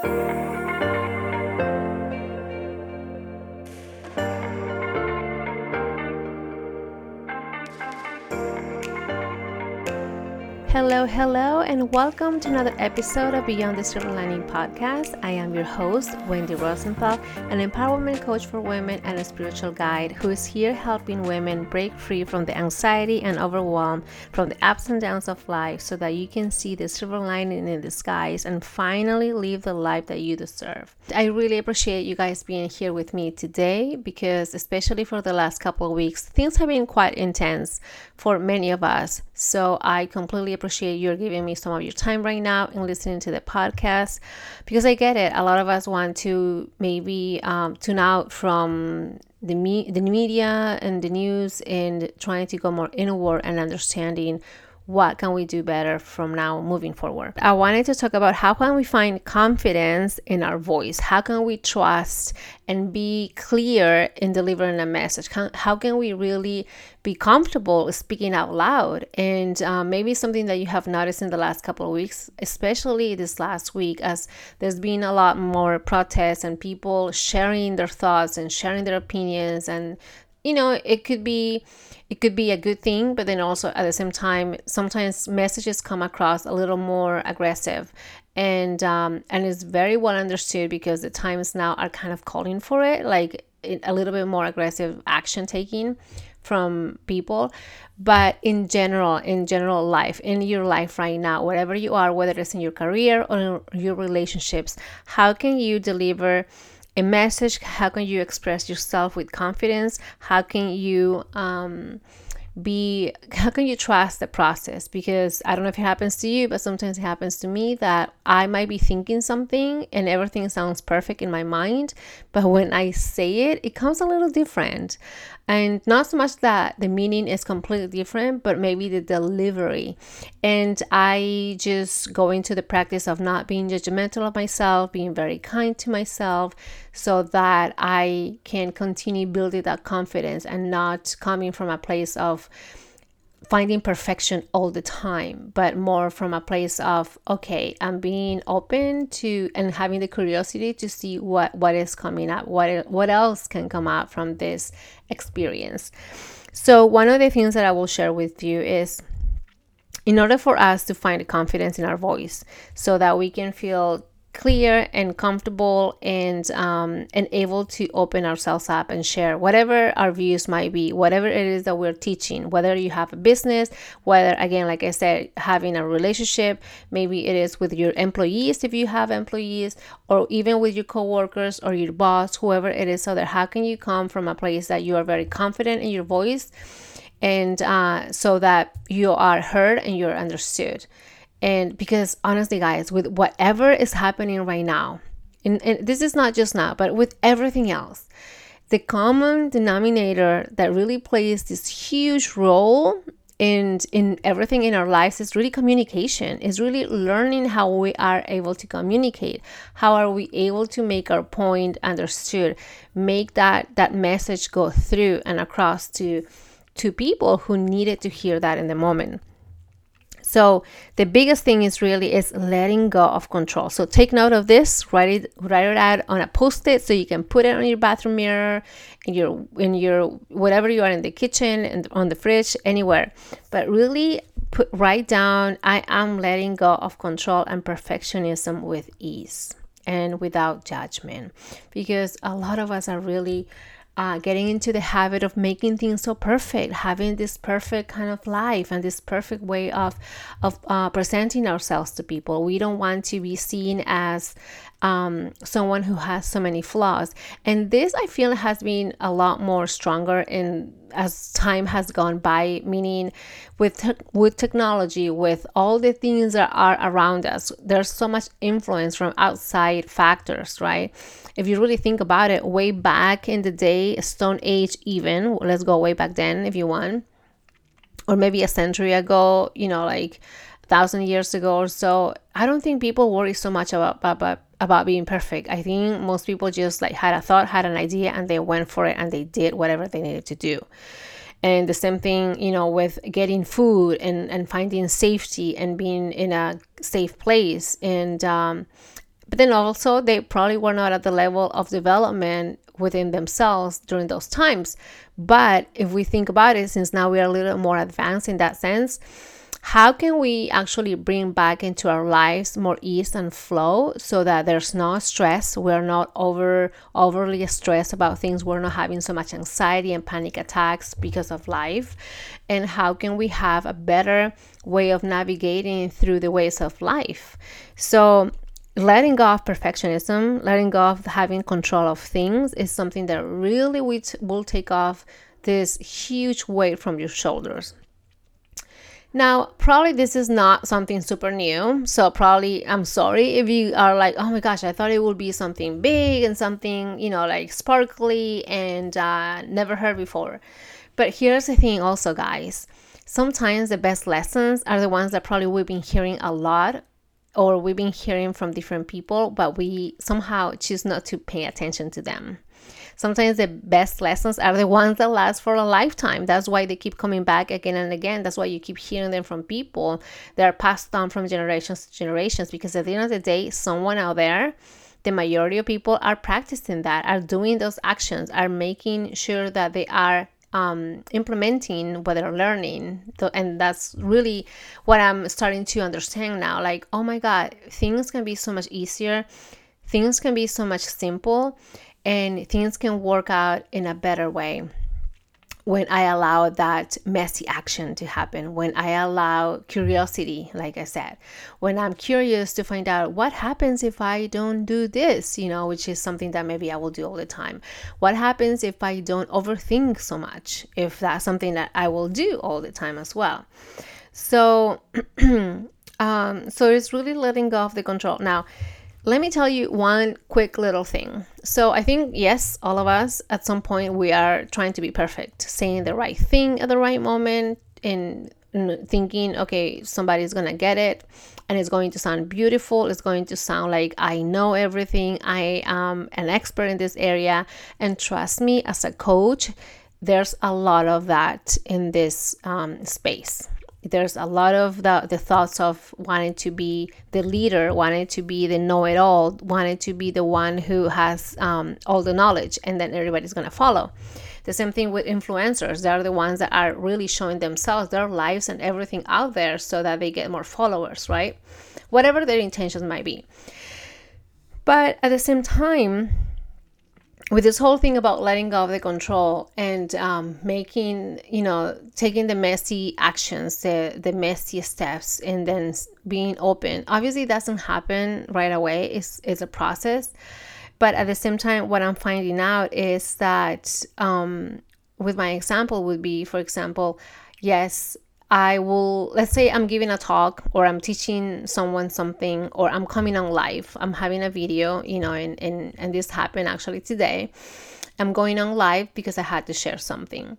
Thank you. Hello, hello, and welcome to another episode of Beyond the Silver Lining podcast. I am your host, Wendy Rosenthal, an empowerment coach for women and a spiritual guide who is here helping women break free from the anxiety and overwhelm from the ups and downs of life so that you can see the silver lining in the skies and finally live the life that you deserve. I really appreciate you guys being here with me today because, especially for the last couple of weeks, things have been quite intense for many of us. So I completely appreciate you're giving me some of your time right now and listening to the podcast because I get it. A lot of us want to maybe um, tune out from the me- the media and the news and trying to go more inward and understanding what can we do better from now moving forward? I wanted to talk about how can we find confidence in our voice? How can we trust and be clear in delivering a message? How can we really be comfortable speaking out loud? And um, maybe something that you have noticed in the last couple of weeks especially this last week as there's been a lot more protests and people sharing their thoughts and sharing their opinions and you know it could be it could be a good thing but then also at the same time sometimes messages come across a little more aggressive. And um, and it's very well understood because the times now are kind of calling for it like a little bit more aggressive action taking from people. But in general in general life in your life right now wherever you are whether it's in your career or your relationships how can you deliver a message how can you express yourself with confidence? How can you um, be how can you trust the process? Because i don't know if it happens to you but sometimes it happens to me that i might be thinking something and everything sounds perfect in my mind but when i say it it comes a little different. And not so much that the meaning is completely different but maybe the delivery. And i just go into the practice of not being judgmental of myself being very kind to myself so that I can continue building that confidence and not coming from a place of finding perfection all the time, but more from a place of okay, I'm being open to and having the curiosity to see what what is coming up, what what else can come out from this experience. So one of the things that I will share with you is in order for us to find confidence in our voice so that we can feel clear and comfortable and um, and able to open ourselves up and share whatever our views might be whatever it is that we're teaching whether you have a business whether again like i said having a relationship maybe it is with your employees if you have employees or even with your coworkers or your boss whoever it is. So that how can you come from a place that you are very confident in your voice and uh, so that you are heard and you're understood and because honestly, guys, with whatever is happening right now, and, and this is not just now, but with everything else, the common denominator that really plays this huge role in in everything in our lives is really communication is really learning how we are able to communicate. How are we able to make our point understood make that that message go through and across to to people who needed to hear that in the moment so the biggest thing is really is letting go of control. So take note of this, write it, write it out on a post-it so you can put it on your bathroom mirror, in your in your whatever you are in the kitchen and on the fridge, anywhere. But really put write down, I am letting go of control and perfectionism with ease and without judgment. Because a lot of us are really uh, getting into the habit of making things so perfect, having this perfect kind of life and this perfect way of of uh, presenting ourselves to people. We don't want to be seen as um, someone who has so many flaws, and this I feel has been a lot more stronger in as time has gone by. Meaning, with te- with technology, with all the things that are around us, there's so much influence from outside factors, right? if you really think about it, way back in the day, Stone Age, even, let's go way back then if you want, or maybe a century ago, you know, like thousand years ago or so, I don't think people worry so much about, about, about being perfect. I think most people just like had a thought, had an idea, and they went for it and they did whatever they needed to do and the same thing you know with getting food and and finding safety and being in a safe place and um, but then also they probably were not at the level of development within themselves during those times. But if we think about it, since now we are a little more advanced in that sense, how can we actually bring back into our lives more ease and flow so that there's no stress? We're not over overly stressed about things. We're not having so much anxiety and panic attacks because of life. And how can we have a better way of navigating through the ways of life? So letting go of perfectionism letting go of having control of things is something that really will take off this huge weight from your shoulders now, probably this is not something super new. So, probably I'm sorry if you are like, oh my gosh, I thought it would be something big and something, you know, like sparkly and uh, never heard before. But here's the thing, also, guys. Sometimes the best lessons are the ones that probably we've been hearing a lot or we've been hearing from different people, but we somehow choose not to pay attention to them. Sometimes the best lessons are the ones that last for a lifetime. That's why they keep coming back again and again. That's why you keep hearing them from people that are passed on from generations to generations. Because at the end of the day, someone out there, the majority of people are practicing that, are doing those actions, are making sure that they are um, implementing what they're learning. And that's really what I'm starting to understand now. Like, oh my God, things can be so much easier, things can be so much simple and things can work out in a better way when I allow that messy action to happen, when I allow curiosity, like I said, when I'm curious to find out what happens if I don't do this, you know, which is something that maybe I will do all the time. What happens if I don't overthink so much, if that's something that I will do all the time as well. So, um, so it's really letting go of the control. Now, let me tell you one quick little thing. So, I think, yes, all of us at some point we are trying to be perfect, saying the right thing at the right moment, and thinking, okay, somebody's gonna get it and it's going to sound beautiful. It's going to sound like I know everything, I am an expert in this area. And trust me, as a coach, there's a lot of that in this um, space there's a lot of the, the thoughts of wanting to be the leader, wanting to be the know it all, wanting to be the one who has um, all the knowledge, and then everybody's going to follow. The same thing with influencers. They're the ones that are really showing themselves, their lives, and everything out there so that they get more followers, right? Whatever their intentions might be. But at the same time, with this whole thing about letting go of the control and um, making you know taking the messy actions the the messy steps and then being open. Obviously it doesn't happen right away. It's, it's a process. But at the same time what i'm finding out is that um, with my example would be for example yes I will, let's say I'm giving a talk or I'm teaching someone something or I'm coming on live, I'm having a video, you know, and, and, and this happened actually today. I'm going on live because I had to share something.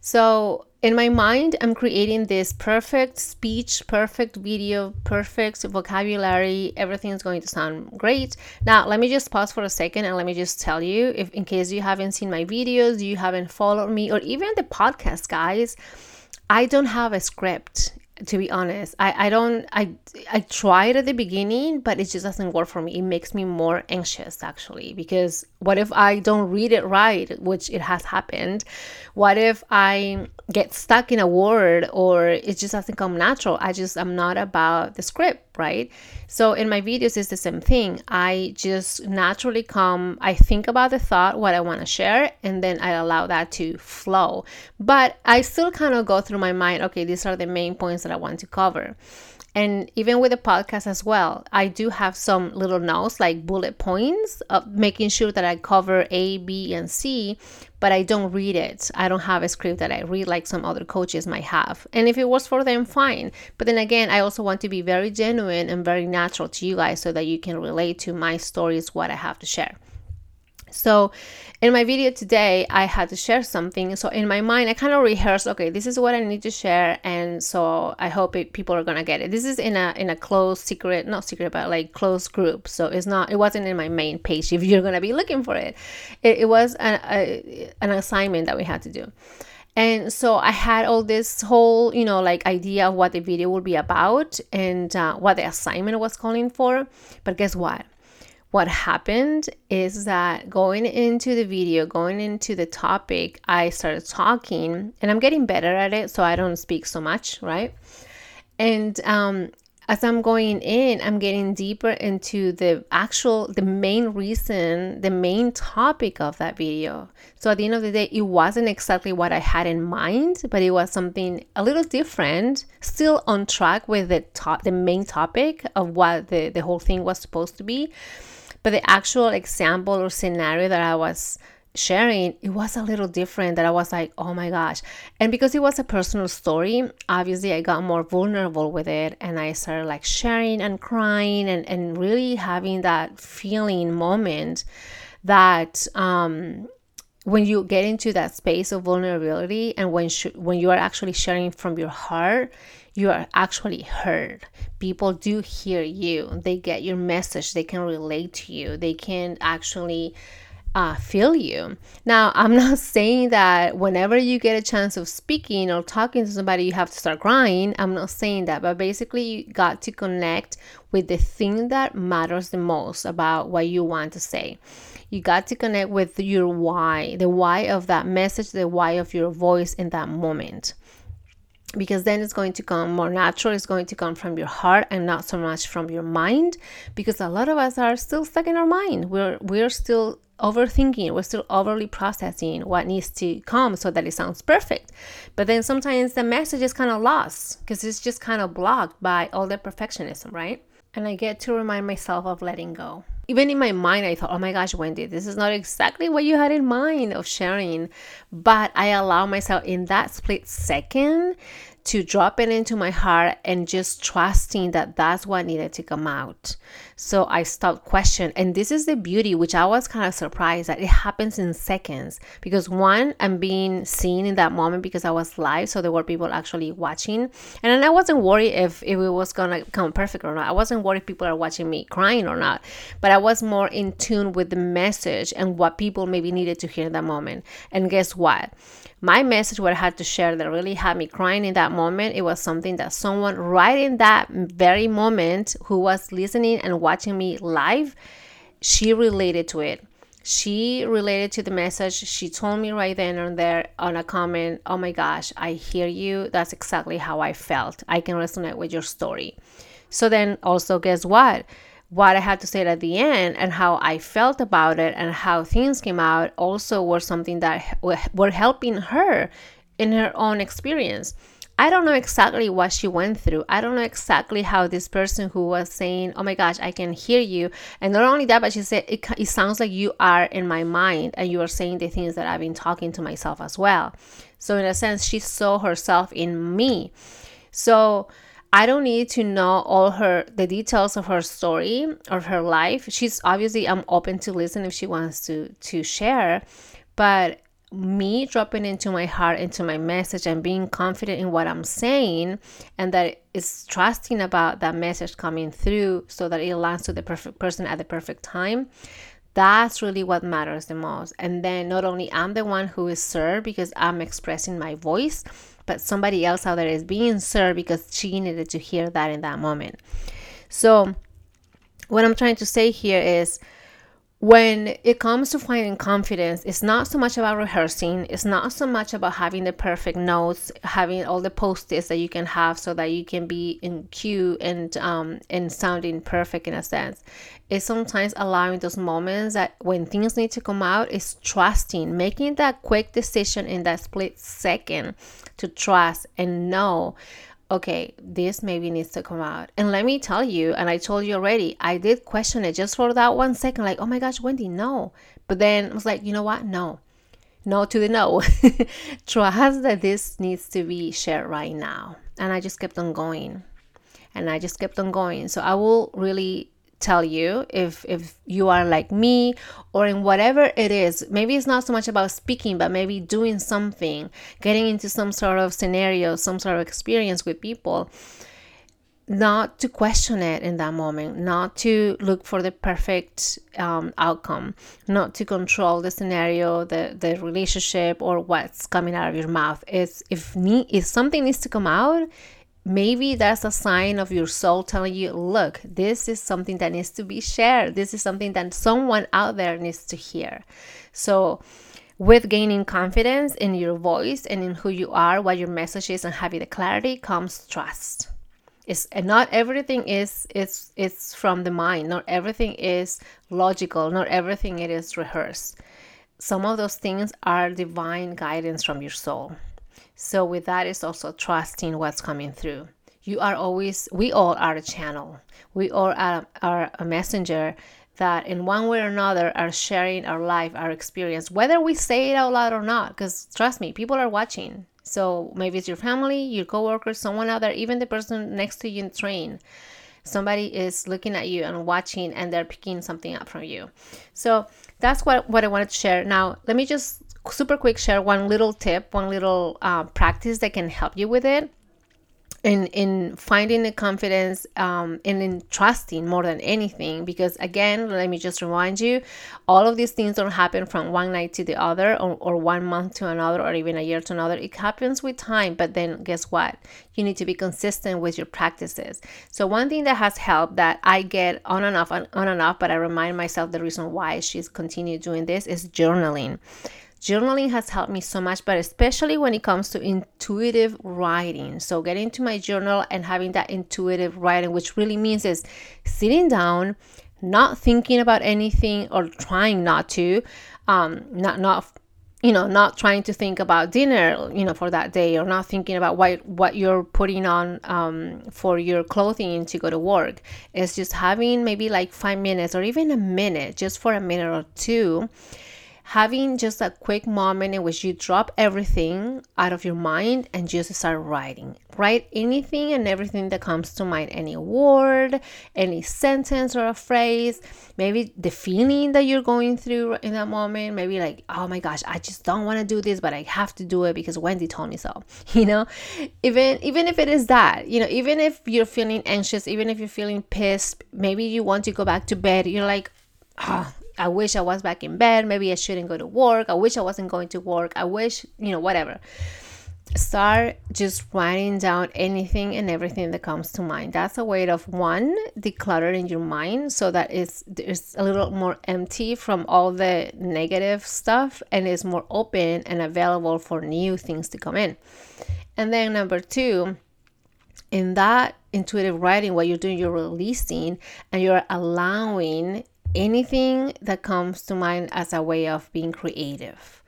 So in my mind, I'm creating this perfect speech, perfect video, perfect vocabulary. Everything is going to sound great. Now, let me just pause for a second and let me just tell you if, in case you haven't seen my videos, you haven't followed me, or even the podcast, guys I don't have a script to be honest. I, I don't I, I tried at the beginning but it just doesn't work for me. It makes me more anxious actually because what if i don't read it right which it has happened? What if i get stuck in a word or it just doesn't come natural? I just i'm not about the script right so in my videos it's the same thing i just naturally come i think about the thought what i want to share and then i allow that to flow but i still kind of go through my mind okay these are the main points that i want to cover and even with the podcast as well, I do have some little notes like bullet points of making sure that I cover A, B, and C, but I don't read it. I don't have a script that I read like some other coaches might have. And if it works for them, fine. But then again, I also want to be very genuine and very natural to you guys so that you can relate to my stories, what I have to share. So, in my video today, I had to share something. So, in my mind, I kind of rehearsed, okay, this is what I need to share, and so I hope it, people are gonna get it. This is in a in a closed secret, not secret, but like closed group. So it's not, it wasn't in my main page. If you're gonna be looking for it, it, it was an a, an assignment that we had to do. And so I had all this whole, you know, like idea of what the video would be about and uh, what the assignment was calling for. But guess what? what happened is that going into the video, going into the topic, I started talking and I'm getting better at it, so I don't speak so much, right? And um, as I'm going in, I'm getting deeper into the actual, the main reason, the main topic of that video. So at the end of the day, it wasn't exactly what I had in mind, but it was something a little different, still on track with the top, the main topic of what the, the whole thing was supposed to be. But the actual example or scenario that I was sharing, it was a little different that I was like, oh my gosh. And because it was a personal story, obviously I got more vulnerable with it and I started like sharing and crying and, and really having that feeling moment that um when you get into that space of vulnerability and when sh- when you are actually sharing from your heart you are actually heard. People do hear you. They get your message. They can relate to you. They can actually uh, feel you. Now, I'm not saying that whenever you get a chance of speaking or talking to somebody, you have to start crying. I'm not saying that, but basically, you got to connect with the thing that matters the most about what you want to say. You got to connect with your why, the why of that message, the why of your voice in that moment because then it's going to come more natural it's going to come from your heart and not so much from your mind because a lot of us are still stuck in our mind we're we're still overthinking we're still overly processing what needs to come so that it sounds perfect. But then sometimes the message is kind of lost because it's just kind of blocked by all the perfectionism right? And i get to remind myself of letting go. Even in my mind i thought oh my gosh wendy this is not exactly what you had in mind of sharing. But i allow myself in that split second to drop it into my heart and just trusting that that's what needed to come out. So I stopped questioning. And this is the beauty, which I was kind of surprised that it happens in seconds. Because one, I'm being seen in that moment because I was live. So there were people actually watching. And then I wasn't worried if, if it was going to come perfect or not. I wasn't worried people are watching me crying or not. But I was more in tune with the message and what people maybe needed to hear in that moment. And guess what? my message what i had to share that really had me crying in that moment it was something that someone right in that very moment who was listening and watching me live she related to it. She related to the message. She told me right then and there on a comment oh my gosh i hear you. That's exactly how i felt. I can resonate with your story. So then also guess what? What I had to say at the end and how I felt about it and how things came out also were something that were helping her in her own experience. I don't know exactly what she went through. I don't know exactly how this person who was saying, Oh my gosh, I can hear you. And not only that, but she said, It, it sounds like you are in my mind and you are saying the things that I've been talking to myself as well. So, in a sense, she saw herself in me. So, I don't need to know all her the details of her story of her life. She's obviously I'm open to listen if she wants to to share, but me dropping into my heart into my message and being confident in what I'm saying and that is trusting about that message coming through so that it lands to the perfect person at the perfect time. That's really what matters the most. And then not only I'm the one who is served because I'm expressing my voice, but somebody else out there is being served because she needed to hear that in that moment. So, what I'm trying to say here is when it comes to finding confidence, it's not so much about rehearsing, it's not so much about having the perfect notes, having all the post-its that you can have so that you can be in cue and um and sounding perfect in a sense. It's sometimes allowing those moments that when things need to come out is trusting, making that quick decision in that split second to trust and know okay, this maybe needs to come out. And let me tell you, and I told you already, I did question it just for that one second, like, oh my gosh, Wendy, no. But then I was like, you know what? No. No to the no. Trust that this needs to be shared right now. And I just kept on going. And I just kept on going. So I will really tell you if if you are like me or in whatever it is maybe it's not so much about speaking but maybe doing something getting into some sort of scenario some sort of experience with people not to question it in that moment, not to look for the perfect um, outcome, not to control the scenario, the the relationship, or what's coming out of your mouth. It's if need, if something needs to come out, maybe that's a sign of your soul telling you, look, this is something that needs to be shared. This is something that someone out there needs to hear. So, with gaining confidence in your voice and in who you are, what your message is, and having the clarity comes trust. It's and not everything is it's it's from the mind. Not everything is logical. Not everything it is rehearsed. Some of those things are divine guidance from your soul. So with that is also trusting what's coming through. You are always, we all are a channel. We all are, are a messenger that in one way or another are sharing our life, our experience, whether we say it out loud or not. Because trust me, people are watching. So maybe it's your family, your coworkers, someone out there, even the person next to you in train. Somebody is looking at you and watching and they're picking something up from you. So that's what, what I wanted to share. Now, let me just super quick share one little tip, one little uh, practice that can help you with it. In in finding the confidence um, and in trusting more than anything because again let me just remind you all of these things don't happen from one night to the other or, or one month to another or even a year to another. It happens with time but then guess what? You need to be consistent with your practices. So one thing that has helped that i get on and off on, on and off but i remind myself the reason why she's continued doing this is journaling Journaling has helped me so much, but especially when it comes to intuitive writing. So, getting to my journal and having that intuitive writing, which really means is sitting down, not thinking about anything or trying not to, um, not not you know not trying to think about dinner you know for that day or not thinking about what what you're putting on um, for your clothing to go to work it's just having maybe like five minutes or even a minute just for a minute or two having just a quick moment in which you drop everything out of your mind and just start writing. Write anything and everything that comes to mind any word, any sentence or a phrase, maybe the feeling that you're going through in that moment. Maybe like, oh my gosh, I just don't want to do this, but I have to do it because Wendy told me so. You know, even even if it is that, you know, even if you're feeling anxious, even if you're feeling pissed, maybe you want to go back to bed, you're like, oh, I wish I was back in bed. Maybe I shouldn't go to work. I wish I wasn't going to work. I wish, you know, whatever. Start just writing down anything and everything that comes to mind. That's a way of one, decluttering your mind so that it's it's a little more empty from all the negative stuff and is more open and available for new things to come in. And then number two, in that intuitive writing, what you're doing, you're releasing and you're allowing anything that comes to mind as a way of being creative.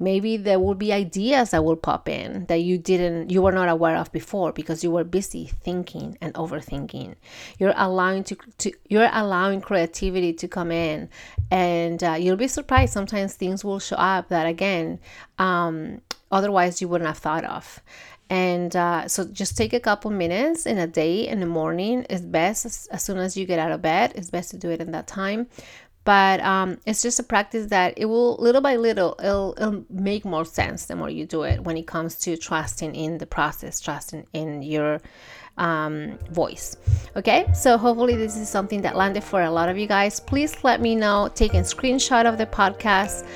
Maybe there will be ideas that will pop in that you didn't, you were not aware of before because you were busy thinking and overthinking. You're allowing to, to you're allowing creativity to come in, and uh, you'll be surprised. Sometimes things will show up that again, um, otherwise you wouldn't have thought of. And uh, so just take a couple minutes in a day in the morning is best as, as, soon as you get out of bed. It's best to do it in that time. But um, it's just a practice that it will little by little it'll, it'll make more sense the more you do it when it comes to trusting in the process, trusting in your um, voice. Okay, so hopefully this is something that landed for a lot of you guys. Please let me know. Take a screenshot of the podcast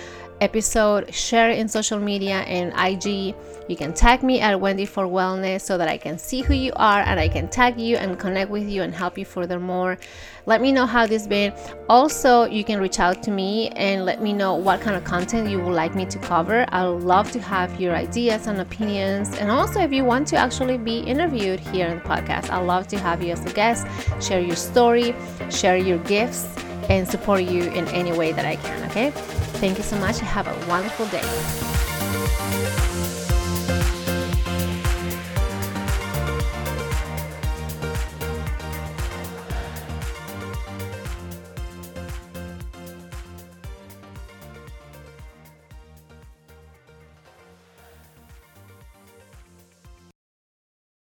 episode, share it in social media and IG. You can tag me at Wendy for Wellness so that I can see who you are and I can tag you and connect with you and help you furthermore. Let me know how this been. Also, you can reach out to me and let me know what kind of content you would like me to cover. I would love to have your ideas and opinions. And also, if you want to actually be interviewed here in the podcast, I'd love to have you as a guest, share your story, share your gifts, and support you in any way that I can. Okay. Thank you so much. Have a wonderful day.